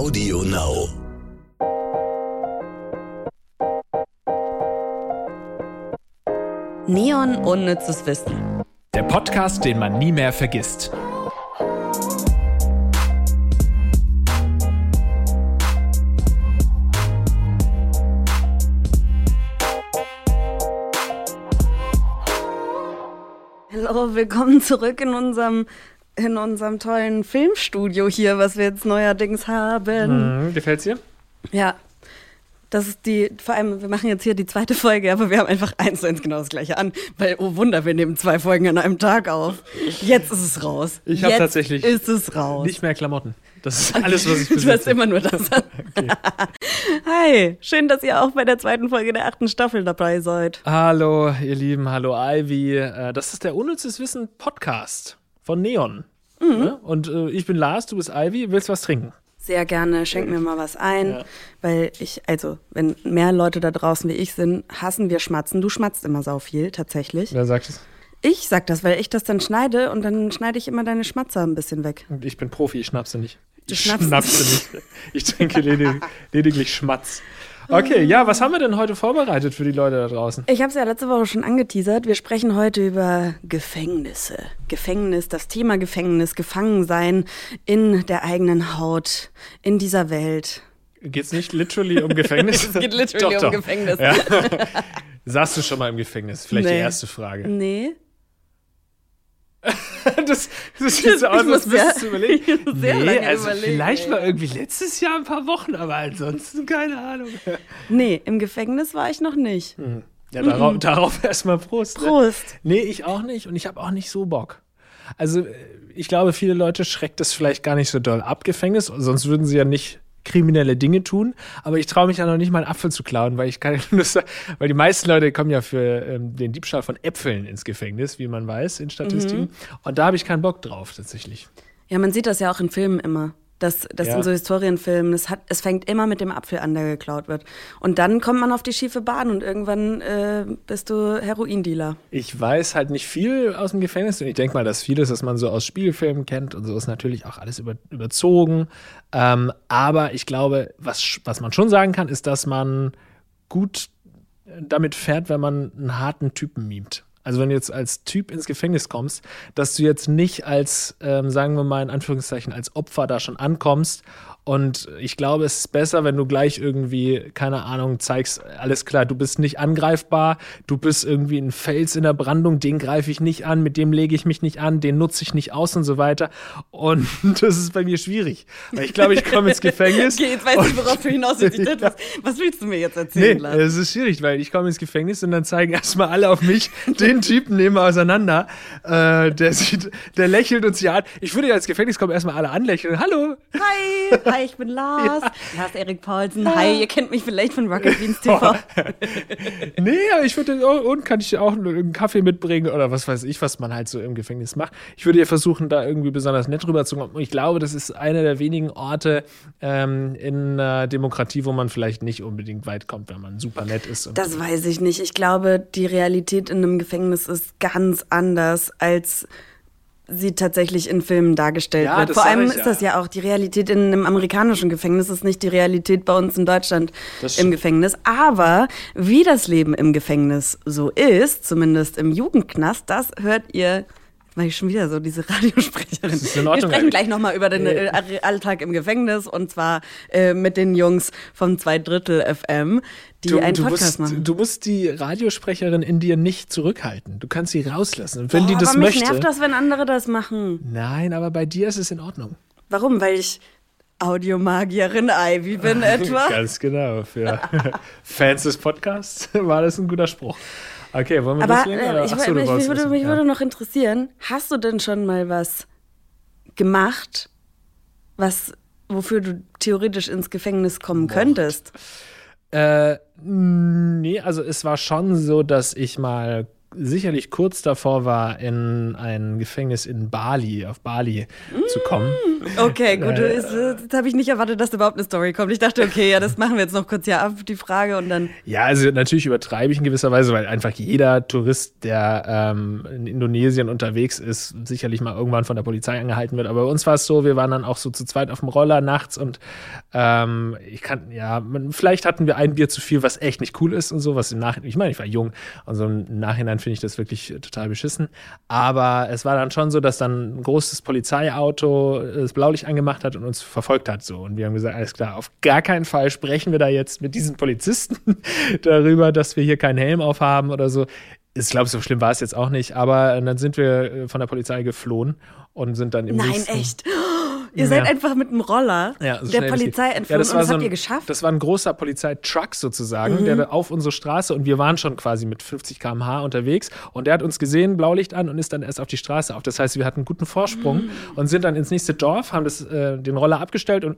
Audio Now. Neon Unnützes Wissen. Der Podcast, den man nie mehr vergisst. Hallo, willkommen zurück in unserem in unserem tollen Filmstudio hier, was wir jetzt neuerdings haben. Mhm, gefällt's dir? Ja. Das ist die, vor allem, wir machen jetzt hier die zweite Folge, aber wir haben einfach eins zu eins genau das gleiche an, weil, oh Wunder, wir nehmen zwei Folgen an einem Tag auf. Jetzt ist es raus. Ich habe tatsächlich ist es raus. Nicht mehr Klamotten. Das ist alles, was ich Du hast besitze. immer nur das an. Hi, schön, dass ihr auch bei der zweiten Folge der achten Staffel dabei seid. Hallo, ihr Lieben, hallo Ivy. Äh, Das ist der Unnützes Wissen Podcast von Neon. Mhm. Ja? Und äh, ich bin Lars, du bist Ivy. Willst was trinken? Sehr gerne, schenk mir mal was ein, Ja. weil ich, also, wenn mehr Leute da draußen wie ich sind, hassen wir Schmatzen. Du schmatzt immer sau viel, tatsächlich. Wer sagt es? Ich sag das, weil ich das dann schneide und dann schneide ich immer deine Schmatzer ein bisschen weg. Und Ich bin Profi, ich schnapse nicht. Du Ich schnapse nicht. Ich trinke ledig, lediglich Schmatz. Okay, ja, was haben wir denn heute vorbereitet für die Leute da draußen? Ich habe es ja letzte Woche schon angeteasert. Wir sprechen heute über Gefängnisse. Gefängnis, das Thema Gefängnis, Gefangensein in der eigenen Haut, in dieser Welt. Geht's nicht literally um Gefängnis? Es geht literally Doch, um doch. Gefängnis. Ja. Saßt du schon mal im Gefängnis? Vielleicht die Nee. erste Frage. Nee. Das, das sieht so aus, als müsstest du überlegen. sehr nee, also überlegen, vielleicht ey. mal irgendwie letztes Jahr ein paar Wochen, aber ansonsten keine Ahnung. Nee, im Gefängnis war ich noch nicht. Ja, darauf, darauf erstmal Prost. Ne? Prost. Nee, ich auch nicht und ich habe auch nicht so Bock. Also äh, ich glaube, viele Leute schreckt es vielleicht gar nicht so doll ab, Gefängnis, sonst würden sie ja nicht kriminelle Dinge tun. Aber ich traue mich ja noch nicht mal einen Apfel zu klauen, weil ich keine Lust habe, weil die meisten Leute kommen ja für ähm, den Diebstahl von Äpfeln ins Gefängnis, wie man weiß, in Statistiken. Mhm. Und da habe ich keinen Bock drauf, tatsächlich. Ja, man sieht das ja auch in Filmen immer. Das, das Ja. sind so Historienfilmen. Das hat, es fängt immer mit dem Apfel an, der geklaut wird. Und dann kommt man auf die schiefe Bahn und irgendwann äh, bist du Heroindealer. Ich weiß halt nicht viel aus dem Gefängnis und ich denke mal, dass vieles, was man so aus Spielfilmen kennt und so, ist natürlich auch alles über, überzogen. Ähm, aber ich glaube, was, was man schon sagen kann, ist, dass man gut damit fährt, wenn man einen harten Typen mimt. Also wenn du jetzt als Typ ins Gefängnis kommst, dass du jetzt nicht als, ähm, sagen wir mal in Anführungszeichen, als Opfer da schon ankommst. Und ich glaube, es ist besser, wenn du gleich irgendwie, keine Ahnung, zeigst, alles klar, du bist nicht angreifbar, du bist irgendwie ein Fels in der Brandung, den greife ich nicht an, mit dem lege ich mich nicht an, den nutze ich nicht aus und so weiter. Und das ist bei mir schwierig. Weil ich glaube, ich komme ins Gefängnis. Okay, jetzt weiß ich, worauf du hinaus willst. Ich dachte, was, was willst du mir jetzt erzählen, Nee, Lars? es ist schwierig, weil ich komme ins Gefängnis und dann zeigen erstmal alle auf mich, den Typen nehmen wir auseinander. Äh, der sieht, der lächelt uns ja an. Ich würde ja ins Gefängnis kommen, erstmal alle anlächeln. Hallo! Hi, hi, ich bin Lars. Lars Erik Paulsen. Hi, ihr kennt mich vielleicht von Rocket Beans TV. Nee, aber ich würde, oh, und kann ich auch einen Kaffee mitbringen oder was weiß ich, was man halt so im Gefängnis macht. Ich würde ja versuchen, da irgendwie besonders nett rüber zu kommen. Und ich glaube, das ist einer der wenigen Orte ähm, in einer Demokratie, wo man vielleicht nicht unbedingt weit kommt, wenn man super nett ist. Das weiß ich nicht. Ich glaube, die Realität in einem Gefängnis ist ganz anders, als sie tatsächlich in Filmen dargestellt Ja, wird. Vor allem ich ist ja. das ja auch die Realität in einem amerikanischen Gefängnis, ist nicht die Realität bei uns in Deutschland im. Gefängnis. Aber wie das Leben im Gefängnis so ist, zumindest im Jugendknast, das hört ihr. Mache ich schon wieder so diese Radiosprecherin. ist in Wir Ordnung, sprechen gleich nochmal über den äh, Alltag im Gefängnis und zwar äh, mit den Jungs vom Zweidrittel FM, die Du, einen du, Podcast musst, machen. du musst die Radiosprecherin in dir nicht zurückhalten. Du kannst sie rauslassen. Und wenn die Oh, das aber mich möchte. nervt das, wenn andere das machen. Nein, aber bei dir ist es in Ordnung. Warum? Weil ich Audiomagierin Ivy bin etwa? Ganz genau. Für Fans des Podcasts war das ein guter Spruch. Okay, wollen wir Aber loslegen? äh, oder? ich, Ach so, mich, mich, würde, mich Ja. würde noch interessieren, hast du denn schon mal was gemacht, was, wofür du theoretisch ins Gefängnis kommen könntest? Äh, nee, also es war schon so, dass ich mal sicherlich kurz davor war, in ein Gefängnis in Bali, auf Bali mm. zu kommen. Okay, gut. Äh, jetzt habe ich nicht erwartet, dass da überhaupt eine Story kommt. Ich dachte, okay, ja, das machen wir jetzt noch kurz hier ab, die Frage und dann. Ja, also natürlich übertreibe ich in gewisser Weise, weil einfach jeder Tourist, der ähm, in Indonesien unterwegs ist, sicherlich mal irgendwann von der Polizei angehalten wird. Aber bei uns war es so, wir waren dann auch so zu zweit auf dem Roller nachts und ähm, ich kann, ja, vielleicht hatten wir ein Bier zu viel, was echt nicht cool ist und so, was im Nachhinein, ich meine, ich war jung und so im Nachhinein finde ich das wirklich total beschissen. Aber es war dann schon so, dass dann ein großes Polizeiauto das Blaulicht angemacht hat und uns verfolgt hat so. Und wir haben gesagt, alles klar, auf gar keinen Fall sprechen wir da jetzt mit diesen Polizisten darüber, dass wir hier keinen Helm aufhaben oder so. Ich glaube, so schlimm war es jetzt auch nicht, aber dann sind wir äh, von der Polizei geflohen und sind dann im Nein, nächsten echt? Ihr seid ja. einfach mit dem Roller ja, so der Polizei entflohen ja, das und das so habt ihr geschafft? Das war ein großer Polizeitruck sozusagen, mhm. der auf unsere Straße und wir waren schon quasi mit 50 km/h unterwegs und der hat uns gesehen, Blaulicht an und ist dann erst auf die Straße auf. Das heißt, wir hatten einen guten Vorsprung mhm. und sind dann ins nächste Dorf, haben das, äh, den Roller abgestellt und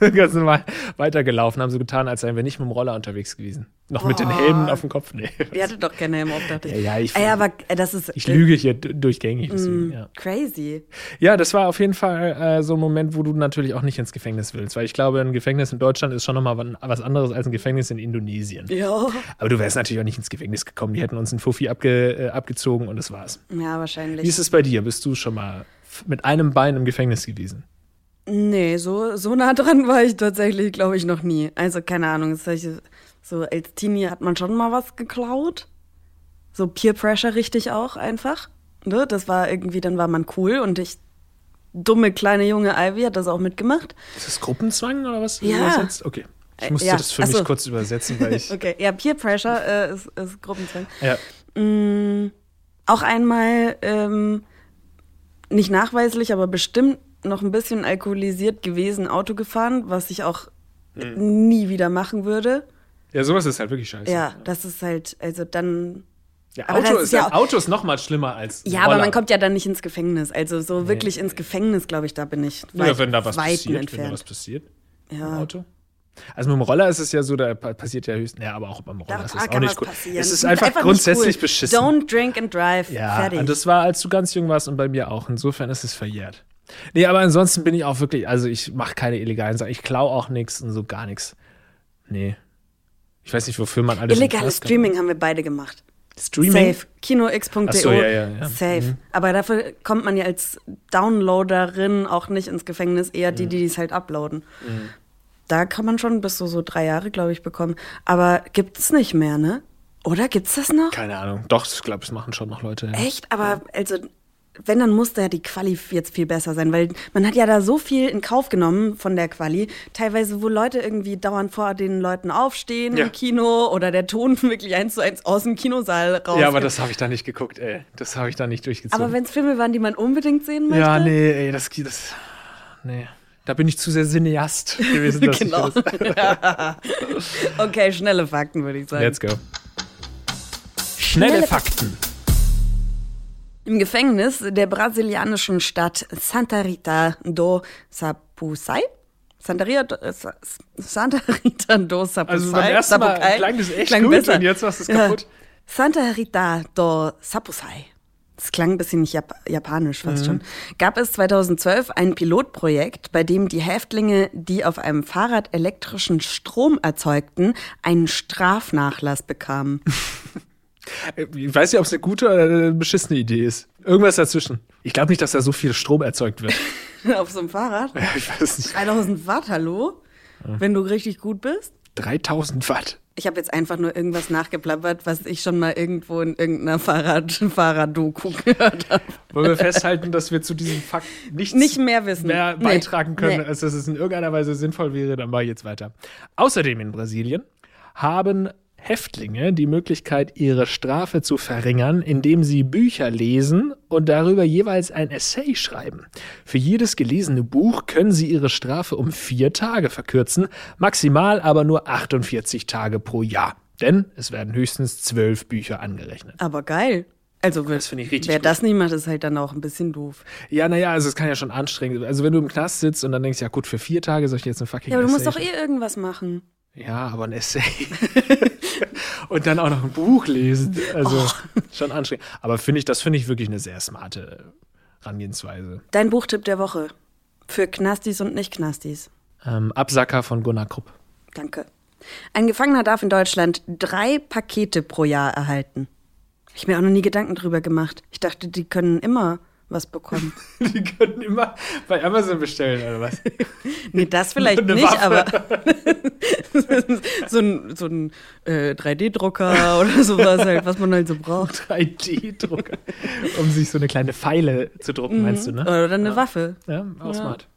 ganz normal weitergelaufen, haben so getan, als seien wir nicht mit dem Roller unterwegs gewesen. Noch Boah. mit den Helmen auf dem Kopf. Nee. Ihr hattet doch keine Helme auf, dachte ich. Ja, ja, ich, Ey, aber äh, das ist, ich lüge hier durchgängig. Deswegen, mm, ja. Crazy. Ja, das war auf jeden Fall äh, so ein Moment, wo du natürlich auch nicht ins Gefängnis willst. Weil ich glaube, ein Gefängnis in Deutschland ist schon nochmal was anderes als ein Gefängnis in Indonesien. Ja. Aber du wärst natürlich auch nicht ins Gefängnis gekommen. Die hätten uns einen Fuffi abge, äh, abgezogen und das war's. Ja, wahrscheinlich. Wie ist es bei dir? Bist du schon mal mit einem Bein im Gefängnis gewesen? Nee, so, so nah dran war ich tatsächlich, glaube ich, noch nie. Also, keine Ahnung, so als Teenie hat man schon mal was geklaut. So Peer Pressure richtig auch einfach. Ne? Das war irgendwie, dann war man cool und ich, dumme kleine junge Ivy hat das auch mitgemacht. Ist das Gruppenzwang oder was? Ja. Okay. Ich musste ja. das für mich kurz übersetzen, weil ich. okay, ja, Peer Pressure äh, ist, ist Gruppenzwang. Ja. Mm, auch einmal, ähm, nicht nachweislich, aber bestimmt noch ein bisschen alkoholisiert gewesen Auto gefahren, was ich auch mhm. nie wieder machen würde. Ja, sowas ist halt wirklich scheiße. Ja, das ist halt, also dann. Ja, Auto ist, ja, Auto ist noch mal schlimmer als. Ja, Roller. aber man kommt ja dann nicht ins Gefängnis. Also so nee, wirklich ins Gefängnis, glaube ich, da bin ich. Weit, ja, wenn da was passiert, entfernt. wenn da was passiert. Ja. Im Auto. Also mit dem Roller ist es ja so, da passiert ja höchstens, ja, aber auch beim Roller da ist es auch nicht gut. Passieren. Es ist einfach, einfach grundsätzlich cool. beschissen. Don't drink and drive. Ja, Fertig. und das war, als du ganz jung warst und bei mir auch. Insofern ist es verjährt. Nee, aber ansonsten bin ich auch wirklich, also ich mache keine illegalen Sachen. Ich klaue auch nichts und so gar nichts. Nee. Ich weiß nicht, wofür man alles. Illegales Streaming kann. haben wir beide gemacht. Streaming? Safe. Kinox.de. So, ja, ja, ja. Safe. Mhm. Aber dafür kommt man ja als Downloaderin auch nicht ins Gefängnis, eher die, mhm. die es halt uploaden. Mhm. Da kann man schon bis so, so drei Jahre, glaube ich, bekommen. Aber gibt es nicht mehr, ne? Oder gibt's das noch? Keine Ahnung. Doch, ich glaube, es machen schon noch Leute. Ja. Echt? Aber also wenn, dann musste ja die Quali jetzt viel besser sein, weil man hat ja da so viel in Kauf genommen von der Quali. Teilweise, wo Leute irgendwie dauernd vor den Leuten aufstehen ja. im Kino oder der Ton wirklich eins zu eins aus dem Kinosaal raus. Ja, aber das habe ich da nicht geguckt, ey. Das habe ich da nicht durchgezogen. Aber wenn es Filme waren, die man unbedingt sehen möchte? Ja, nee, ey, das, das nee. Da bin ich zu sehr Cineast gewesen. Genau. okay, schnelle Fakten, würde ich sagen. Let's go. Schnelle, schnelle Fakten. Im Gefängnis der brasilianischen Stadt Santa Rita do Sapusai Santa Rita, äh, Santa Rita do Sapusai. Also beim ersten Mal klang das echt klang gut besser. und jetzt war es kaputt. Santa Rita do Sapusai. Das klang ein bisschen Jap japanisch fast mhm. schon. Gab es 2012 ein Pilotprojekt, bei dem die Häftlinge, die auf einem Fahrrad elektrischen Strom erzeugten, einen Strafnachlass bekamen. Ich weiß nicht, ob es eine gute oder eine beschissene Idee ist. Irgendwas dazwischen. Ich glaube nicht, dass da so viel Strom erzeugt wird. Auf so einem Fahrrad? Ja, ich weiß nicht. 3000 Watt, hallo? Ja. Wenn du richtig gut bist? 3000 Watt. Ich habe jetzt einfach nur irgendwas nachgeplappert, was ich schon mal irgendwo in irgendeiner Fahrrad Fahrrad-Doku gehört habe. Wollen wir festhalten, dass wir zu diesem Fakt nichts nicht mehr wissen, mehr beitragen nee. können, nee. als dass es in irgendeiner Weise sinnvoll wäre, dann mache ich jetzt weiter. Außerdem in Brasilien haben Häftlinge die Möglichkeit, ihre Strafe zu verringern, indem sie Bücher lesen und darüber jeweils ein Essay schreiben. Für jedes gelesene Buch können sie ihre Strafe um vier Tage verkürzen, maximal aber nur 48 Tage pro Jahr. Denn es werden höchstens zwölf Bücher angerechnet. Aber geil. Also, das ich richtig wer gut. das nicht macht, ist halt dann auch ein bisschen doof. Ja, naja, also es kann ja schon anstrengend. Also wenn du im Knast sitzt und dann denkst, ja gut, für vier Tage soll ich jetzt eine fucking Ja, aber du musst doch eh irgendwas machen. Ja, aber ein Essay. und dann auch noch ein Buch lesen. Also oh. schon anstrengend. Aber finde ich, das finde ich wirklich eine sehr smarte Herangehensweise. Dein Buchtipp der Woche. Für Knastis und Nicht-Knastis. Ähm, Absacker von Gunnar Krupp. Danke. Ein Gefangener darf in Deutschland drei Pakete pro Jahr erhalten. Habe ich mir auch noch nie Gedanken drüber gemacht. Ich dachte, die können immer was bekommen. Die können immer bei Amazon bestellen, oder was? nee, das vielleicht nicht, Waffe. aber so ein, so ein äh, 3D-Drucker oder sowas halt, was man halt so braucht. 3D-Drucker. Um sich so eine kleine Pfeile zu drucken, mhm. meinst du, ne? Oder eine ja. Waffe. Ja, auch ja. smart.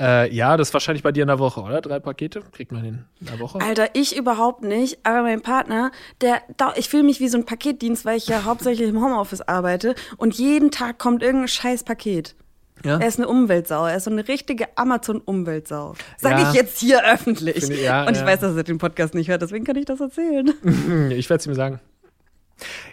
Äh, ja, das ist wahrscheinlich bei dir in der Woche, oder? Drei Pakete kriegt man in der Woche. Alter, ich überhaupt nicht. Aber mein Partner, der, ich fühle mich wie so ein Paketdienst, weil ich ja hauptsächlich im Homeoffice arbeite und jeden Tag kommt irgendein scheiß Paket. Ja? Er ist eine Umweltsau. Er ist so eine richtige Amazon-Umweltsau. Sag ja. ich jetzt hier öffentlich. Ich, ja, und ich weiß, dass er den Podcast nicht hört, deswegen kann ich das erzählen. ich werde es ihm sagen.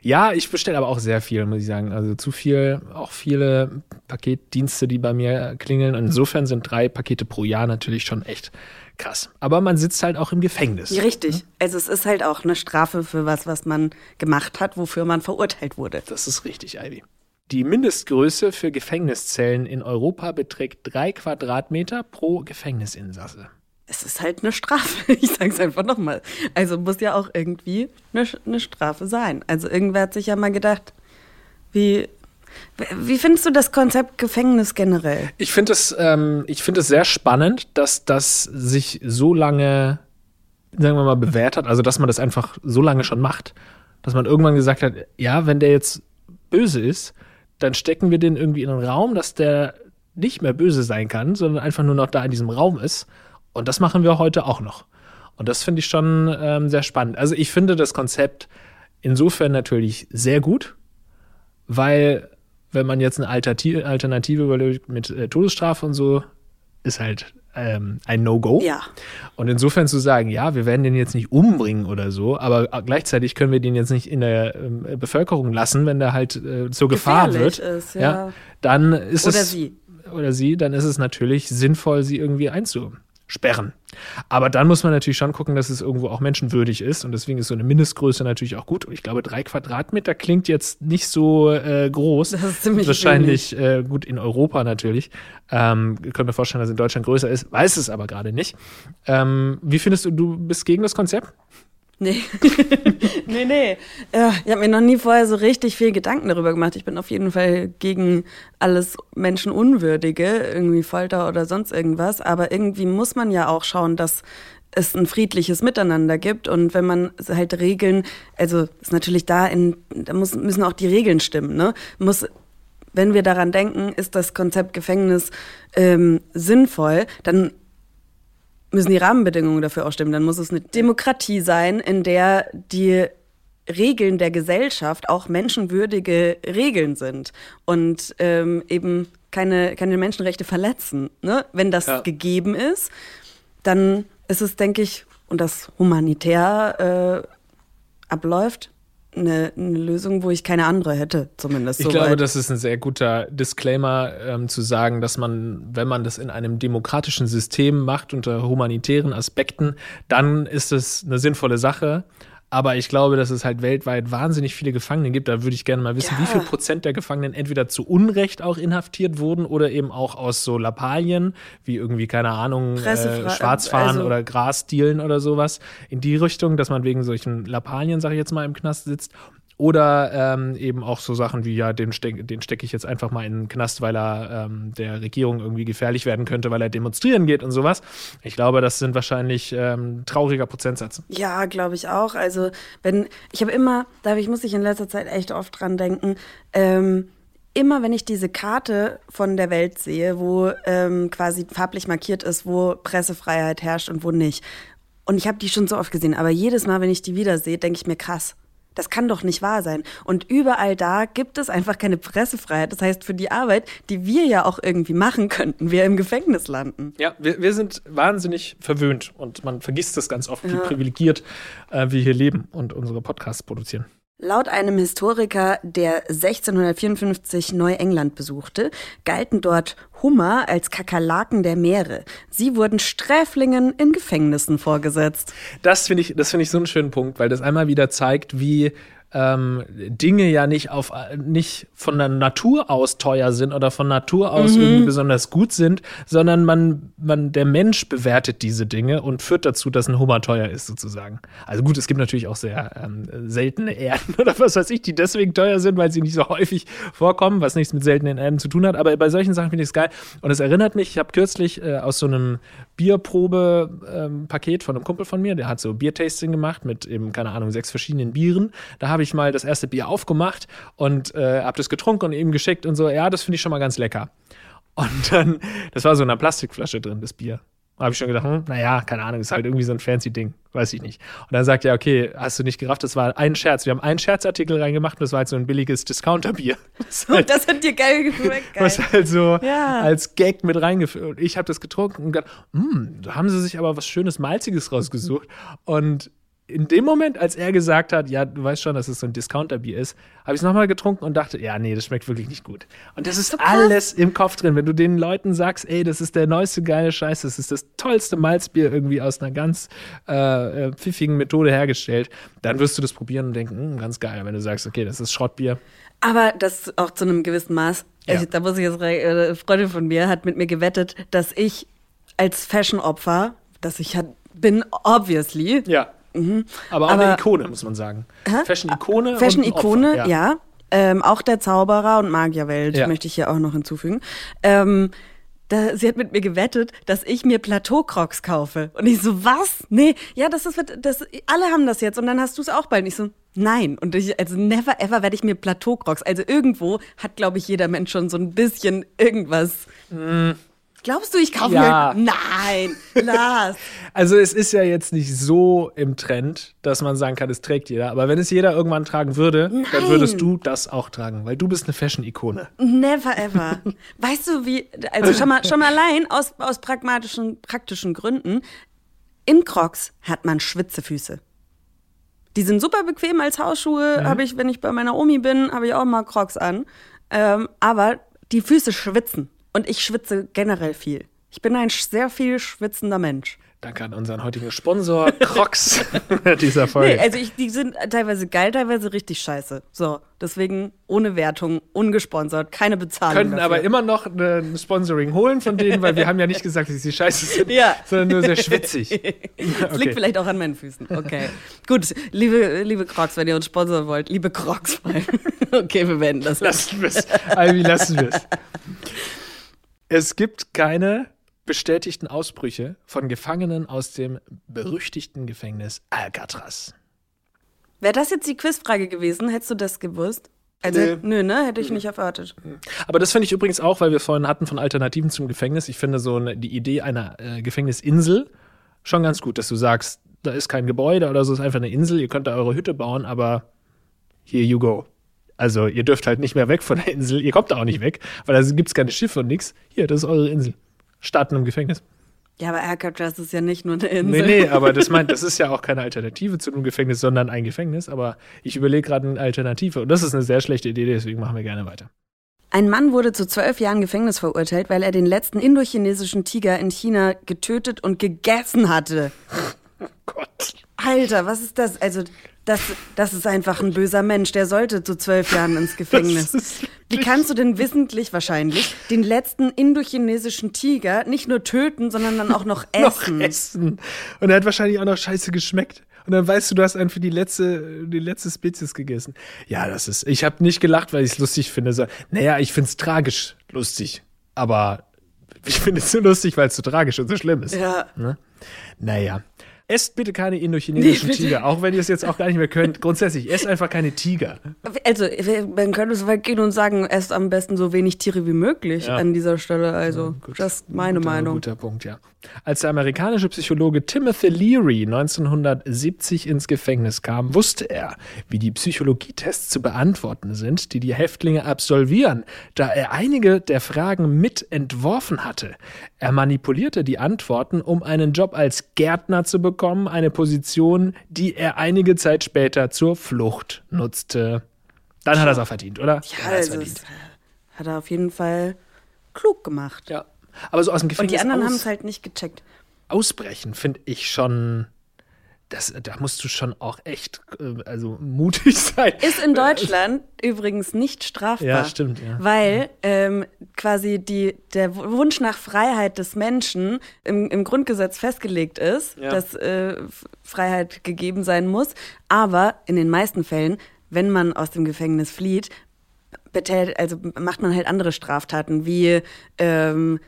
Ja, ich bestelle aber auch sehr viel, muss ich sagen. Also zu viel, auch viele Paketdienste, die bei mir klingeln. insofern sind drei Pakete pro Jahr natürlich schon echt krass. Aber man sitzt halt auch im Gefängnis. Richtig. Ne? Also es ist halt auch eine Strafe für was, was man gemacht hat, wofür man verurteilt wurde. Das ist richtig, Ivy. Die Mindestgröße für Gefängniszellen in Europa beträgt drei Quadratmeter pro Gefängnisinsasse es ist halt eine Strafe. Ich sage es einfach nochmal. Also muss ja auch irgendwie eine, eine, Strafe sein. Also irgendwer hat sich ja mal gedacht, wie, wie findest du das Konzept Gefängnis generell? Ich finde es, ähm, find es sehr spannend, dass das sich so lange, sagen wir mal, bewährt hat. Also dass man das einfach so lange schon macht. Dass man irgendwann gesagt hat, ja, wenn der jetzt böse ist, dann stecken wir den irgendwie in einen Raum, dass der nicht mehr böse sein kann, sondern einfach nur noch da in diesem Raum ist und das machen wir heute auch noch. Und das finde ich schon ähm, sehr spannend. Also ich finde das Konzept insofern natürlich sehr gut, weil wenn man jetzt eine Alternative überlegt mit äh, Todesstrafe und so, ist halt ähm, ein No-Go. Ja. Und insofern zu sagen, ja, wir werden den jetzt nicht umbringen oder so, aber gleichzeitig können wir den jetzt nicht in der ähm, Bevölkerung lassen, wenn der halt äh, zur Gefahr wird. Ist, ja. ja. dann ist oder es. Oder sie. Oder sie, dann ist es natürlich sinnvoll, sie irgendwie einzubauen sperren. Aber dann muss man natürlich schon gucken, dass es irgendwo auch menschenwürdig ist. Und deswegen ist so eine Mindestgröße natürlich auch gut. Ich glaube, drei Quadratmeter klingt jetzt nicht so äh, groß. Das ist ziemlich Wahrscheinlich äh, gut in Europa natürlich. Ähm, können wir vorstellen, dass es in Deutschland größer ist. Weiß es aber gerade nicht. Ähm, wie findest du, du bist gegen das Konzept? Nee. nee, nee. Ich habe mir noch nie vorher so richtig viel Gedanken darüber gemacht. Ich bin auf jeden Fall gegen alles Menschenunwürdige, irgendwie Folter oder sonst irgendwas. Aber irgendwie muss man ja auch schauen, dass es ein friedliches Miteinander gibt. Und wenn man halt Regeln, also ist natürlich da, in, da muss, müssen auch die Regeln stimmen. Ne? Muss, wenn wir daran denken, ist das Konzept Gefängnis ähm, sinnvoll, dann müssen die Rahmenbedingungen dafür auch stimmen. Dann muss es eine Demokratie sein, in der die Regeln der Gesellschaft auch menschenwürdige Regeln sind und ähm, eben keine, keine Menschenrechte verletzen. Ne? Wenn das ja. gegeben ist, dann ist es, denke ich, und das humanitär äh, abläuft, eine, eine, Lösung, wo ich keine andere hätte, zumindest. Ich so glaube, das ist ein sehr guter Disclaimer, ähm, zu sagen, dass man, wenn man das in einem demokratischen System macht, unter humanitären Aspekten, dann ist es eine sinnvolle Sache. Aber ich glaube, dass es halt weltweit wahnsinnig viele Gefangene gibt. Da würde ich gerne mal wissen, ja. wie viel Prozent der Gefangenen entweder zu Unrecht auch inhaftiert wurden oder eben auch aus so Lappalien, wie irgendwie, keine Ahnung, äh, Schwarzfahren also oder Grasdealen oder sowas. In die Richtung, dass man wegen solchen Lappalien, sag ich jetzt mal, im Knast sitzt. Oder ähm, eben auch so Sachen wie, ja, den, steck, den stecke ich jetzt einfach mal in den Knast, weil er ähm, der Regierung irgendwie gefährlich werden könnte, weil er demonstrieren geht und sowas. Ich glaube, das sind wahrscheinlich ähm, trauriger Prozentsatz. Ja, glaube ich auch. Also, wenn, ich habe immer, da ich, muss ich in letzter Zeit echt oft dran denken, ähm, immer wenn ich diese Karte von der Welt sehe, wo ähm, quasi farblich markiert ist, wo Pressefreiheit herrscht und wo nicht. Und ich habe die schon so oft gesehen, aber jedes Mal, wenn ich die wiedersehe, denke ich mir krass das kann doch nicht wahr sein. Und überall da gibt es einfach keine Pressefreiheit. Das heißt, für die Arbeit, die wir ja auch irgendwie machen könnten, wir im Gefängnis landen. Ja, wir, wir sind wahnsinnig verwöhnt und man vergisst das ganz oft, ja. wie privilegiert äh, wir hier leben und unsere Podcasts produzieren. Laut einem Historiker, der 1654 Neuengland besuchte, galten dort Hummer als Kakerlaken der Meere. Sie wurden Sträflingen in Gefängnissen vorgesetzt. Das finde ich, das finde ich so einen schönen Punkt, weil das einmal wieder zeigt, wie ähm, Dinge ja nicht auf nicht von der Natur aus teuer sind oder von Natur aus mhm. irgendwie besonders gut sind, sondern man, man, der Mensch bewertet diese Dinge und führt dazu, dass ein Hummer teuer ist, sozusagen. Also gut, es gibt natürlich auch sehr ähm, seltene Erden oder was weiß ich, die deswegen teuer sind, weil sie nicht so häufig vorkommen, was nichts mit seltenen Erden zu tun hat. Aber bei solchen Sachen finde ich es geil. Und es erinnert mich, ich habe kürzlich äh, aus so einem Bierprobe-Paket ähm, von einem Kumpel von mir, der hat so Biertasting gemacht mit eben, keine Ahnung, sechs verschiedenen Bieren. Da habe ich mal das erste Bier aufgemacht und äh, habe das getrunken und ihm geschickt und so, ja, das finde ich schon mal ganz lecker. Und dann, das war so in einer Plastikflasche drin, das Bier. Habe ich schon gedacht, hm, naja, keine Ahnung, ist halt irgendwie so ein fancy Ding, weiß ich nicht. Und dann sagt er, okay, hast du nicht gerafft, das war ein Scherz. Wir haben einen Scherzartikel reingemacht und das war halt so ein billiges Discounterbier. Das, halt, das hat dir geil geschmeckt, geil. Was halt so ja. als Gag mit reingeführt. Und ich habe das getrunken und gedacht, hm, da haben sie sich aber was Schönes, Malziges rausgesucht. Und in dem Moment, als er gesagt hat, ja, du weißt schon, dass es so ein Discounter-Bier ist, habe ich es nochmal getrunken und dachte, ja, nee, das schmeckt wirklich nicht gut. Und das ist so alles im Kopf drin. Wenn du den Leuten sagst, ey, das ist der neueste geile Scheiß, das ist das tollste Malzbier irgendwie aus einer ganz äh, äh pfiffigen Methode hergestellt, dann wirst du das probieren und denken, mh, ganz geil. Wenn du sagst, okay, das ist Schrottbier. Aber das auch zu einem gewissen Maß. Ja. Ich, da muss ich jetzt, eine Freundin von mir hat mit mir gewettet, dass ich als Fashion-Opfer, dass ich bin, obviously, ja Mhm. Aber auch Aber, eine Ikone, muss man sagen. Fashion-Ikone. Fashion-Ikone, ja. ja. Ähm, auch der Zauberer und Magierwelt ja. möchte ich hier auch noch hinzufügen. Ähm, da, sie hat mit mir gewettet, dass ich mir Plateau-Crocs kaufe. Und ich so, was? Nee, ja, das ist, das, alle haben das jetzt und dann hast du es auch bald. Und ich so, nein. Und ich, also never ever werde ich mir Plateau-Crocs. Also irgendwo hat, glaube ich, jeder Mensch schon so ein bisschen irgendwas. Mm. Glaubst du, ich kaufe ja. mir? Nein, Lars. also es ist ja jetzt nicht so im Trend, dass man sagen kann, es trägt jeder. Aber wenn es jeder irgendwann tragen würde, Nein. dann würdest du das auch tragen, weil du bist eine Fashion-Ikone. Never ever. weißt du, wie, also schon mal, schon mal allein aus, aus pragmatischen, praktischen Gründen, in Crocs hat man Schwitzefüße. Die sind super bequem als Hausschuhe. Mhm. Habe ich, wenn ich bei meiner Omi bin, habe ich auch mal Crocs an. Ähm, aber die Füße schwitzen. Und ich schwitze generell viel. Ich bin ein sehr viel schwitzender Mensch. Danke an unseren heutigen Sponsor Crocs dieser Folge. Nee, also ich, die sind teilweise geil, teilweise richtig scheiße. So, deswegen ohne Wertung, ungesponsert, keine Bezahlung. Können dafür. aber immer noch ein Sponsoring holen von denen, weil wir haben ja nicht gesagt, dass sie scheiße sind, ja. sondern nur sehr schwitzig. Es okay. liegt vielleicht auch an meinen Füßen. Okay. Gut, liebe, liebe Crocs, wenn ihr uns sponsern wollt, liebe Crocs. okay, wir wenden das. Lassen wir es. Ivy, lassen wir es. Es gibt keine bestätigten Ausbrüche von Gefangenen aus dem berüchtigten Gefängnis Alcatraz. Wäre das jetzt die Quizfrage gewesen, hättest du das gewusst? Also, nee. nö, ne? Hätte ich nicht erwartet. Aber das finde ich übrigens auch, weil wir vorhin hatten von Alternativen zum Gefängnis. Ich finde so eine, die Idee einer äh, Gefängnisinsel schon ganz gut, dass du sagst, da ist kein Gebäude oder so, ist einfach eine Insel, ihr könnt da eure Hütte bauen, aber here you go. Also ihr dürft halt nicht mehr weg von der Insel, ihr kommt da auch nicht weg, weil da gibt es keine Schiffe und nichts. Hier, das ist eure Insel. Starten im Gefängnis. Ja, aber Alcatraz ist ja nicht nur eine Insel. Nee, nee, aber das meint, das ist ja auch keine Alternative zu einem Gefängnis, sondern ein Gefängnis. Aber ich überlege gerade eine Alternative. Und das ist eine sehr schlechte Idee, deswegen machen wir gerne weiter. Ein Mann wurde zu zwölf Jahren Gefängnis verurteilt, weil er den letzten indochinesischen Tiger in China getötet und gegessen hatte. Oh Gott. Alter, was ist das? Also, das, das ist einfach ein böser Mensch. Der sollte zu zwölf Jahren ins Gefängnis. Wie kannst du denn wissentlich wahrscheinlich den letzten indochinesischen Tiger nicht nur töten, sondern dann auch noch essen? noch essen. Und er hat wahrscheinlich auch noch scheiße geschmeckt. Und dann weißt du, du hast einfach die letzte, die letzte Spezies gegessen. Ja, das ist. Ich habe nicht gelacht, weil ich es lustig finde. So, naja, ich finde es tragisch lustig. Aber ich finde es so lustig, weil es so tragisch und so schlimm ist. Ja. Ne? Naja. Esst bitte keine indochinesischen nee, Tiger, auch wenn ihr es jetzt auch gar nicht mehr könnt. Grundsätzlich, esst einfach keine Tiger. Also, man könnte so weit gehen und sagen, esst am besten so wenig Tiere wie möglich ja. an dieser Stelle. Also, ja, das ist meine guter, Meinung. Guter Punkt, ja. Als der amerikanische Psychologe Timothy Leary 1970 ins Gefängnis kam, wusste er, wie die Psychologietests zu beantworten sind, die die Häftlinge absolvieren, da er einige der Fragen mit entworfen hatte. Er manipulierte die Antworten, um einen Job als Gärtner zu bekommen bekommen, eine Position, die er einige Zeit später zur Flucht nutzte. Dann hat er es auch verdient, oder? Ja, also hat er auf jeden Fall klug gemacht. Ja. Aber so aus dem Gefängnis Und die anderen haben es halt nicht gecheckt. Ausbrechen finde ich schon das, da musst du schon auch echt äh, also mutig sein. Ist in Deutschland übrigens nicht strafbar. Ja, stimmt. Ja. Weil ähm, quasi die, der Wunsch nach Freiheit des Menschen im, im Grundgesetz festgelegt ist, ja. dass äh, Freiheit gegeben sein muss. Aber in den meisten Fällen, wenn man aus dem Gefängnis flieht, betält, also macht man halt andere Straftaten wie ähm,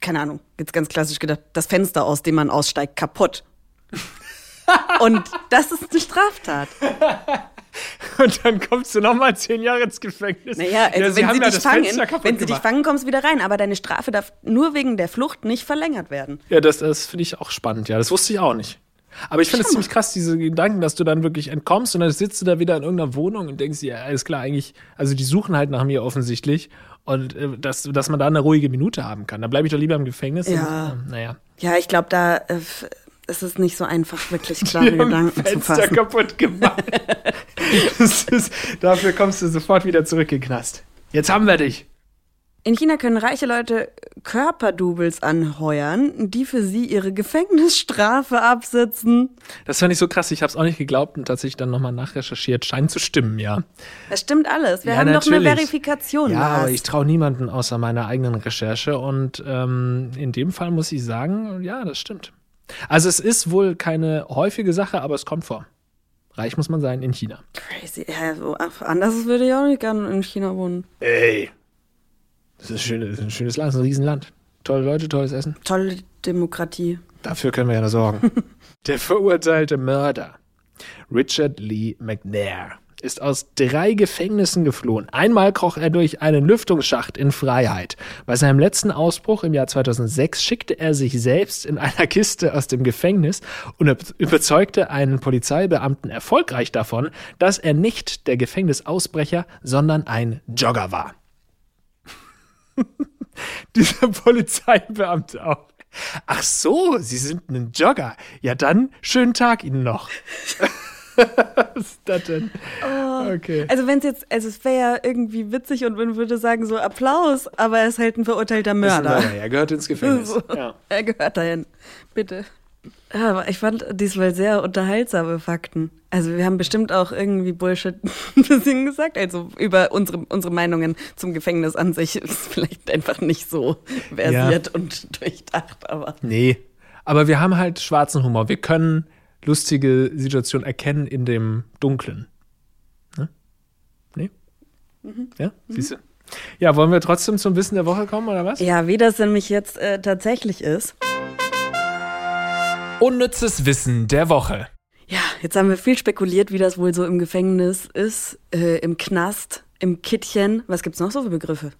keine Ahnung, jetzt ganz klassisch gedacht, das Fenster, aus dem man aussteigt, kaputt. Und das ist eine Straftat. Und dann kommst du nochmal zehn Jahre ins Gefängnis. Naja, also ja, sie wenn, sie, dich fangen, wenn sie dich fangen, kommst du wieder rein. Aber deine Strafe darf nur wegen der Flucht nicht verlängert werden. Ja, das, das finde ich auch spannend. Ja, das wusste ich auch nicht. Aber ich finde es ziemlich krass, diese Gedanken, dass du dann wirklich entkommst und dann sitzt du da wieder in irgendeiner Wohnung und denkst dir, ja, alles klar, eigentlich, also die suchen halt nach mir offensichtlich und äh, dass, dass man da eine ruhige Minute haben kann. Da bleibe ich doch lieber im Gefängnis. Ja. Und, äh, naja. Ja, ich glaube, da äh, es ist nicht so einfach, wirklich klare die Gedanken Fenster zu fassen. kaputt gemacht. ist, dafür kommst du sofort wieder zurück in den Knast. Jetzt haben wir dich. In China können reiche Leute Körperdoubles anheuern, die für sie ihre Gefängnisstrafe absitzen. Das fand ich so krass. Ich habe es auch nicht geglaubt und tatsächlich dann nochmal nachrecherchiert. Scheint zu stimmen, ja. Das stimmt alles. Wir ja, haben natürlich. doch eine Verifikation. Ja, aber ich traue niemanden außer meiner eigenen Recherche. Und ähm, in dem Fall muss ich sagen, ja, das stimmt. Also es ist wohl keine häufige Sache, aber es kommt vor. Reich muss man sein in China. Crazy. Ja, so, anders würde ich auch nicht gerne in China wohnen. Ey. Das ist, schön, ist ein schönes Land, ist ein Riesenland. Tolle Leute, tolles Essen. Tolle Demokratie. Dafür können wir ja nur sorgen. Der verurteilte Mörder, Richard Lee McNair, ist aus drei Gefängnissen geflohen. Einmal kroch er durch einen Lüftungsschacht in Freiheit. Bei seinem letzten Ausbruch im Jahr 2006 schickte er sich selbst in einer Kiste aus dem Gefängnis und überzeugte einen Polizeibeamten erfolgreich davon, dass er nicht der Gefängnisausbrecher, sondern ein Jogger war. Dieser Polizeibeamte auch. Ach so, Sie sind ein Jogger. Ja dann, schönen Tag Ihnen noch. Was ist das denn? Oh. Okay. Also wenn es jetzt, also es wäre ja irgendwie witzig und man würde sagen so Applaus, aber er ist halt ein verurteilter Mörder. Mörder. Er gehört ins Gefängnis. So. Ja. Er gehört dahin. Bitte. Aber ich fand diesmal sehr unterhaltsame Fakten. Also wir haben bestimmt auch irgendwie Bullshit ein bisschen gesagt. Also über unsere, unsere Meinungen zum Gefängnis an sich ist vielleicht einfach nicht so versiert ja. und durchdacht, aber. Nee. Aber wir haben halt schwarzen Humor. Wir können lustige Situation erkennen in dem Dunklen. Ne? Nee? Mhm. Ja, mhm. siehst du? Ja, wollen wir trotzdem zum Wissen der Woche kommen, oder was? Ja, wie das nämlich jetzt äh, tatsächlich ist. Unnützes Wissen der Woche. Jetzt haben wir viel spekuliert, wie das wohl so im Gefängnis ist, äh, im Knast, im Kittchen. Was gibt's noch so für Begriffe?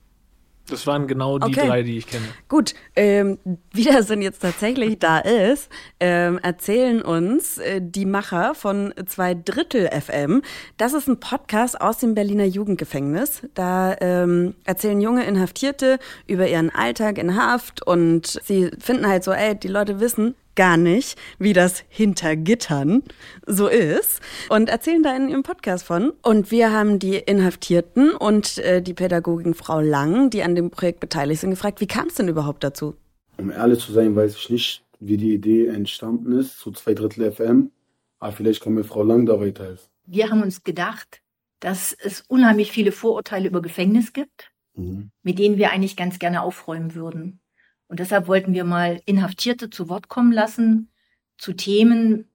Das waren genau die okay. drei, die ich kenne. Gut, ähm, wie das denn jetzt tatsächlich da ist, ähm, erzählen uns äh, die Macher von zwei Drittel FM. Das ist ein Podcast aus dem Berliner Jugendgefängnis. Da ähm, erzählen junge Inhaftierte über ihren Alltag in Haft und sie finden halt so, ey, die Leute wissen, gar nicht, wie das hinter Gittern so ist und erzählen da in ihrem Podcast von. Und wir haben die Inhaftierten und äh, die Pädagogin Frau Lang, die an dem Projekt beteiligt sind, gefragt, wie kam es denn überhaupt dazu? Um ehrlich zu sein, weiß ich nicht, wie die Idee entstanden ist, zu zwei Drittel FM. Aber vielleicht kann mir Frau Lang da weiterhelfen. Wir haben uns gedacht, dass es unheimlich viele Vorurteile über Gefängnis gibt, mhm. mit denen wir eigentlich ganz gerne aufräumen würden. Und deshalb wollten wir mal Inhaftierte zu Wort kommen lassen zu Themen,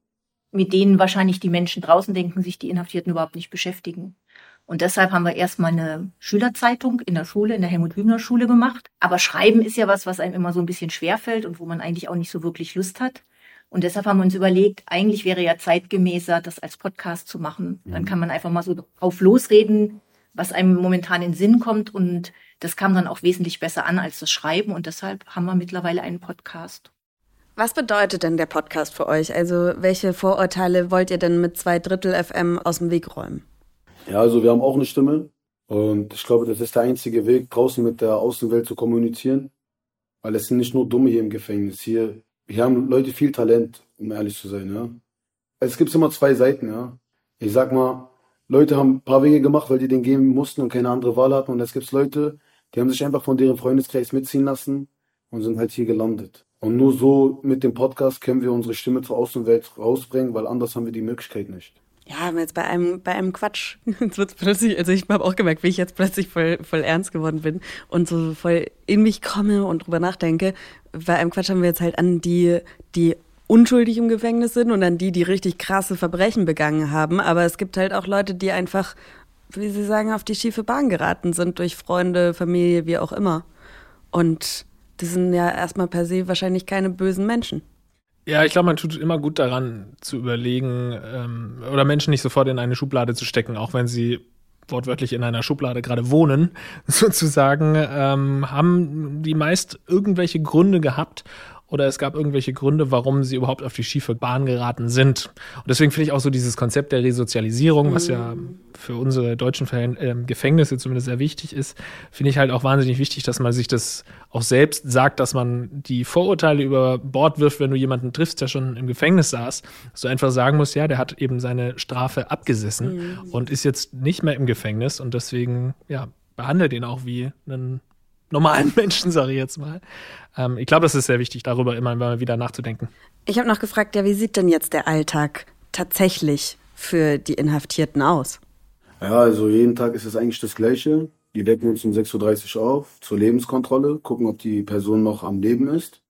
mit denen wahrscheinlich die Menschen draußen denken, sich die Inhaftierten überhaupt nicht beschäftigen. Und deshalb haben wir erstmal eine Schülerzeitung in der Schule, in der Helmut Hübner Schule gemacht. Aber Schreiben ist ja was, was einem immer so ein bisschen schwerfällt und wo man eigentlich auch nicht so wirklich Lust hat. Und deshalb haben wir uns überlegt, eigentlich wäre ja zeitgemäßer, das als Podcast zu machen. Dann mhm. kann man einfach mal so drauf losreden, was einem momentan in Sinn kommt und das kam dann auch wesentlich besser an als das Schreiben und deshalb haben wir mittlerweile einen Podcast. Was bedeutet denn der Podcast für euch? Also welche Vorurteile wollt ihr denn mit zwei Drittel FM aus dem Weg räumen? Ja, also wir haben auch eine Stimme und ich glaube, das ist der einzige Weg, draußen mit der Außenwelt zu kommunizieren, weil es sind nicht nur Dumme hier im Gefängnis. Hier hier haben Leute viel Talent, um ehrlich zu sein, ja. Es gibt immer zwei Seiten, ja. Ich sag mal, Leute haben ein paar Wege gemacht, weil die den gehen mussten und keine andere Wahl hatten. Und es gibt Leute, die haben sich einfach von deren Freundeskreis mitziehen lassen und sind halt hier gelandet. Und nur so mit dem Podcast können wir unsere Stimme zur Außenwelt rausbringen, weil anders haben wir die Möglichkeit nicht. Ja, jetzt bei einem, bei einem Quatsch. Jetzt wird's plötzlich, also ich habe auch gemerkt, wie ich jetzt plötzlich voll, voll ernst geworden bin und so voll in mich komme und drüber nachdenke. Bei einem Quatsch haben wir jetzt halt an die, die unschuldig im Gefängnis sind und an die, die richtig krasse Verbrechen begangen haben. Aber es gibt halt auch Leute, die einfach, wie sie sagen, auf die schiefe Bahn geraten sind durch Freunde, Familie, wie auch immer. Und die sind ja erstmal per se wahrscheinlich keine bösen Menschen. Ja, ich glaube, man tut immer gut daran zu überlegen ähm, oder Menschen nicht sofort in eine Schublade zu stecken, auch wenn sie wortwörtlich in einer Schublade gerade wohnen, sozusagen, ähm, haben die meist irgendwelche Gründe gehabt oder es gab irgendwelche Gründe, warum sie überhaupt auf die schiefe Bahn geraten sind. Und deswegen finde ich auch so dieses Konzept der Resozialisierung, mhm. was ja für unsere deutschen äh, Gefängnisse zumindest sehr wichtig ist, finde ich halt auch wahnsinnig wichtig, dass man sich das auch selbst sagt, dass man die Vorurteile über Bord wirft, wenn du jemanden triffst, der schon im Gefängnis saß, dass du einfach sagen musst, ja, der hat eben seine Strafe abgesessen mhm. und ist jetzt nicht mehr im Gefängnis und deswegen, ja, behandelt ihn auch wie einen normalen Menschen, sage ich jetzt mal. Ähm, ich glaube, das ist sehr wichtig, darüber immer mal wieder nachzudenken. Ich habe noch gefragt, ja, wie sieht denn jetzt der Alltag tatsächlich für die Inhaftierten aus? Ja, also jeden Tag ist es eigentlich das Gleiche. Die wecken uns um 6.30 Uhr auf zur Lebenskontrolle, gucken, ob die Person noch am Leben ist.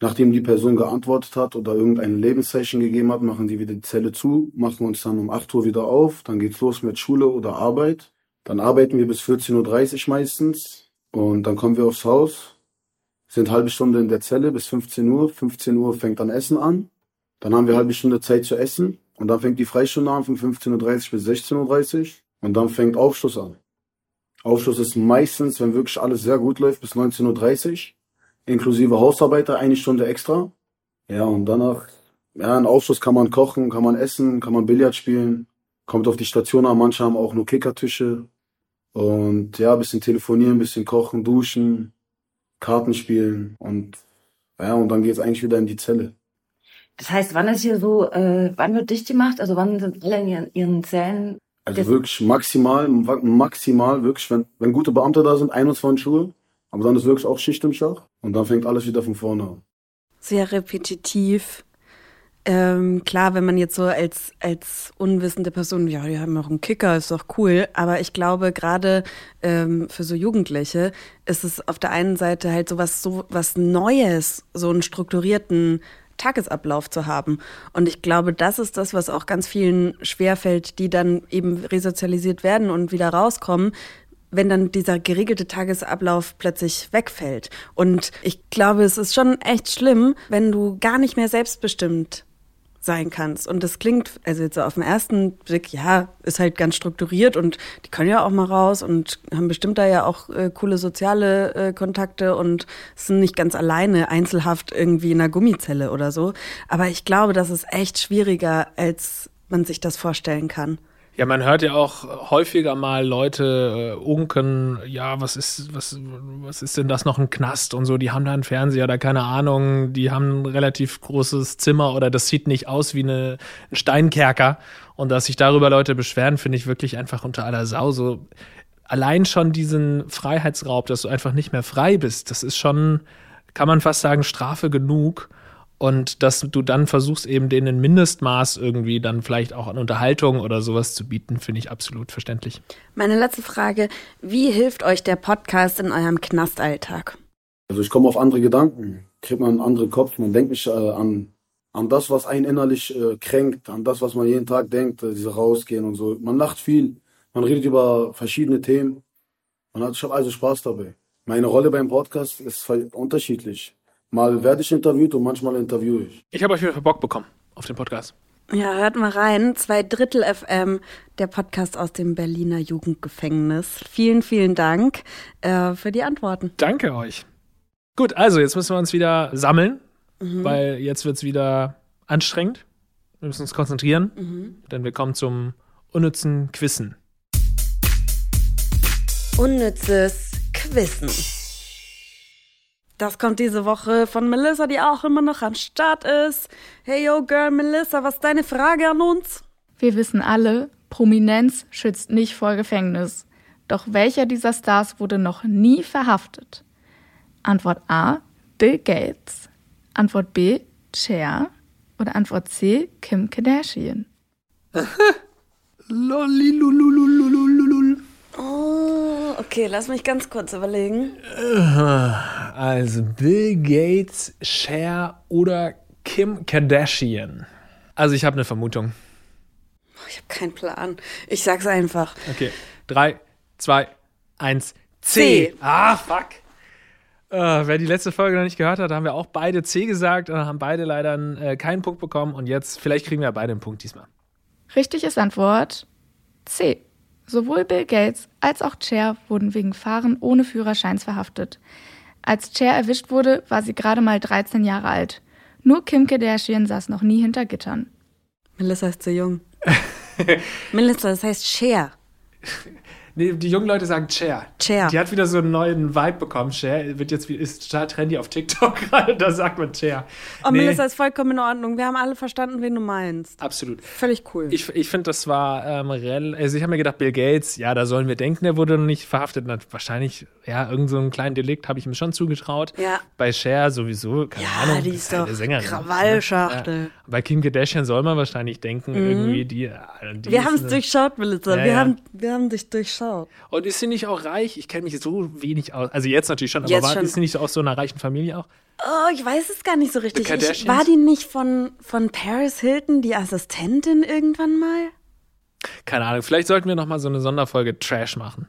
Nachdem die Person geantwortet hat oder irgendeine Lebenszeichen gegeben hat, machen die wieder die Zelle zu, machen uns dann um 8 Uhr wieder auf, dann geht's los mit Schule oder Arbeit. Dann arbeiten wir bis 14.30 Uhr meistens und dann kommen wir aufs Haus, sind halbe Stunde in der Zelle bis 15 Uhr. 15 Uhr fängt dann Essen an. Dann haben wir halbe Stunde Zeit zu essen. Und dann fängt die Freistunde an von 15.30 Uhr bis 16.30 Uhr. Und dann fängt Aufschluss an. Aufschluss ist meistens, wenn wirklich alles sehr gut läuft, bis 19.30 Uhr. Inklusive Hausarbeiter, eine Stunde extra. Ja, und danach, ja, in Aufschluss kann man kochen, kann man essen, kann man Billard spielen. Kommt auf die Station an, manche haben auch nur Kickertische. Und ja, bisschen telefonieren, bisschen kochen, duschen, Karten spielen und ja, und dann geht's eigentlich wieder in die Zelle. Das heißt, wann ist hier so, äh, wann wird dicht gemacht? Also wann sind alle in ihren, ihren Zellen? Also wirklich maximal, maximal, wirklich, wenn, wenn gute Beamte da sind, 21 Uhr. Aber dann ist wirklich auch Schicht im Schach und dann fängt alles wieder von vorne an. Sehr repetitiv. Ähm, klar, wenn man jetzt so als, als unwissende Person, ja, die haben auch einen Kicker, ist doch cool. Aber ich glaube, gerade ähm, für so Jugendliche ist es auf der einen Seite halt so was, so was Neues, so einen strukturierten Tagesablauf zu haben. Und ich glaube, das ist das, was auch ganz vielen schwerfällt, die dann eben resozialisiert werden und wieder rauskommen, wenn dann dieser geregelte Tagesablauf plötzlich wegfällt. Und ich glaube, es ist schon echt schlimm, wenn du gar nicht mehr selbstbestimmt sein kannst. Und das klingt, also jetzt so auf den ersten Blick, ja, ist halt ganz strukturiert und die können ja auch mal raus und haben bestimmt da ja auch äh, coole soziale äh, Kontakte und sind nicht ganz alleine einzelhaft irgendwie in einer Gummizelle oder so. Aber ich glaube, das ist echt schwieriger, als man sich das vorstellen kann. Ja, man hört ja auch häufiger mal Leute äh, unken, ja, was ist, was, was ist denn das noch ein Knast und so, die haben da einen Fernseher oder keine Ahnung, die haben ein relativ großes Zimmer oder das sieht nicht aus wie eine, ein Steinkerker. Und dass sich darüber Leute beschweren, finde ich wirklich einfach unter aller Sau. So allein schon diesen Freiheitsraub, dass du einfach nicht mehr frei bist, das ist schon, kann man fast sagen, Strafe genug. Und dass du dann versuchst, eben denen ein Mindestmaß irgendwie dann vielleicht auch an Unterhaltung oder sowas zu bieten, finde ich absolut verständlich. Meine letzte Frage: Wie hilft euch der Podcast in eurem Knastalltag? Also, ich komme auf andere Gedanken, kriegt man einen anderen Kopf, man denkt nicht äh, an, an das, was einen innerlich äh, kränkt, an das, was man jeden Tag denkt, äh, diese rausgehen und so. Man lacht viel, man redet über verschiedene Themen. Man hat schon also Spaß dabei. Meine Rolle beim Podcast ist unterschiedlich. Mal werde ich interviewt und manchmal interviewe ich. Ich habe euch wieder Bock bekommen auf den Podcast. Ja, hört mal rein. Zwei Drittel FM, der Podcast aus dem Berliner Jugendgefängnis. Vielen, vielen Dank äh, für die Antworten. Danke euch. Gut, also jetzt müssen wir uns wieder sammeln, mhm. weil jetzt wird es wieder anstrengend. Wir müssen uns konzentrieren, mhm. denn wir kommen zum unnützen Quissen. Unnützes Quissen. Das kommt diese Woche von Melissa, die auch immer noch am Start ist. Hey yo Girl Melissa, was ist deine Frage an uns? Wir wissen alle, Prominenz schützt nicht vor Gefängnis. Doch welcher dieser Stars wurde noch nie verhaftet? Antwort A, Bill Gates. Antwort B, Cher. Oder Antwort C, Kim Kardashian. Lolilululululul. Oh, okay, lass mich ganz kurz überlegen. Also Bill Gates, Cher oder Kim Kardashian. Also ich habe eine Vermutung. Ich habe keinen Plan. Ich sag's einfach. Okay, drei, zwei, eins, C. C. Ah, fuck. Äh, wer die letzte Folge noch nicht gehört hat, haben wir auch beide C gesagt und haben beide leider äh, keinen Punkt bekommen. Und jetzt, vielleicht kriegen wir beide einen Punkt diesmal. Richtig ist Antwort C. Sowohl Bill Gates als auch Cher wurden wegen Fahren ohne Führerscheins verhaftet. Als Cher erwischt wurde, war sie gerade mal 13 Jahre alt. Nur Kim Kardashian saß noch nie hinter Gittern. Melissa ist zu jung. Melissa, das heißt Cher. Nee, die jungen Leute sagen Cher. Cher. Die hat wieder so einen neuen Vibe bekommen. Cher wird jetzt ist total trendy auf TikTok gerade, da sagt man Cher. Oh, Nee, Melissa ist vollkommen in Ordnung. Wir haben alle verstanden, wen du meinst. Absolut. Völlig cool. Ich, ich finde, das war ähm, rel Also ich habe mir gedacht, Bill Gates, ja, da sollen wir denken, der wurde noch nicht verhaftet. Na, wahrscheinlich, ja, irgend so einen kleinen Delikt habe ich ihm schon zugetraut. Ja. Bei Cher sowieso, keine Ja, Ahnung. die ist doch eine Sängerin. Krawallschachtel. Ja. Bei Kim Kardashian soll man wahrscheinlich denken, irgendwie die. äh, die wir haben es durchschaut, Melissa. Ja, wir, ja. Haben, wir haben dich durchschaut. Und ist sie nicht auch reich? Ich kenne mich so wenig aus. Also jetzt natürlich schon, aber Jetzt war, schon. ist sie nicht aus so einer reichen Familie auch? Oh, ich weiß es gar nicht so richtig. Ich, war die nicht von, von Paris Hilton, die Assistentin irgendwann mal? Keine Ahnung. Vielleicht sollten wir noch mal so eine Sonderfolge Trash machen.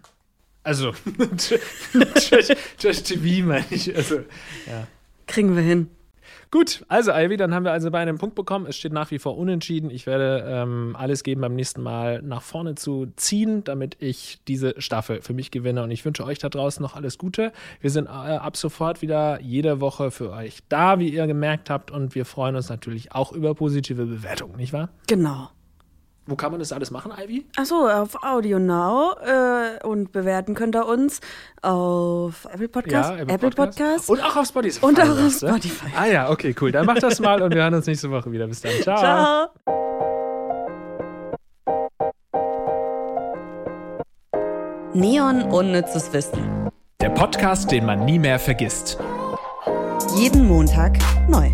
Also Trash, Trash TV meine ich. Also ja. Kriegen wir hin. Gut, also Ivy, dann haben wir also beide einen Punkt bekommen. Es steht nach wie vor unentschieden. Ich werde ähm, alles geben, beim nächsten Mal nach vorne zu ziehen, damit ich diese Staffel für mich gewinne. Und ich wünsche euch da draußen noch alles Gute. Wir sind äh, ab sofort wieder jede Woche für euch da, wie ihr gemerkt habt. Und wir freuen uns natürlich auch über positive Bewertungen, nicht wahr? Genau. Wo kann man das alles machen, Ivy? Achso, auf Audio Now äh, und bewerten könnt ihr uns auf Apple Podcast, Apple, Podcast. Und auch auf Spotify. Und auch auf? Spotify. Ah ja, okay, cool. Dann macht das mal und wir hören uns nächste Woche wieder. Bis dann. Ciao. Ciao. Neon Unnützes Wissen. Der Podcast, den man nie mehr vergisst. Jeden Montag neu.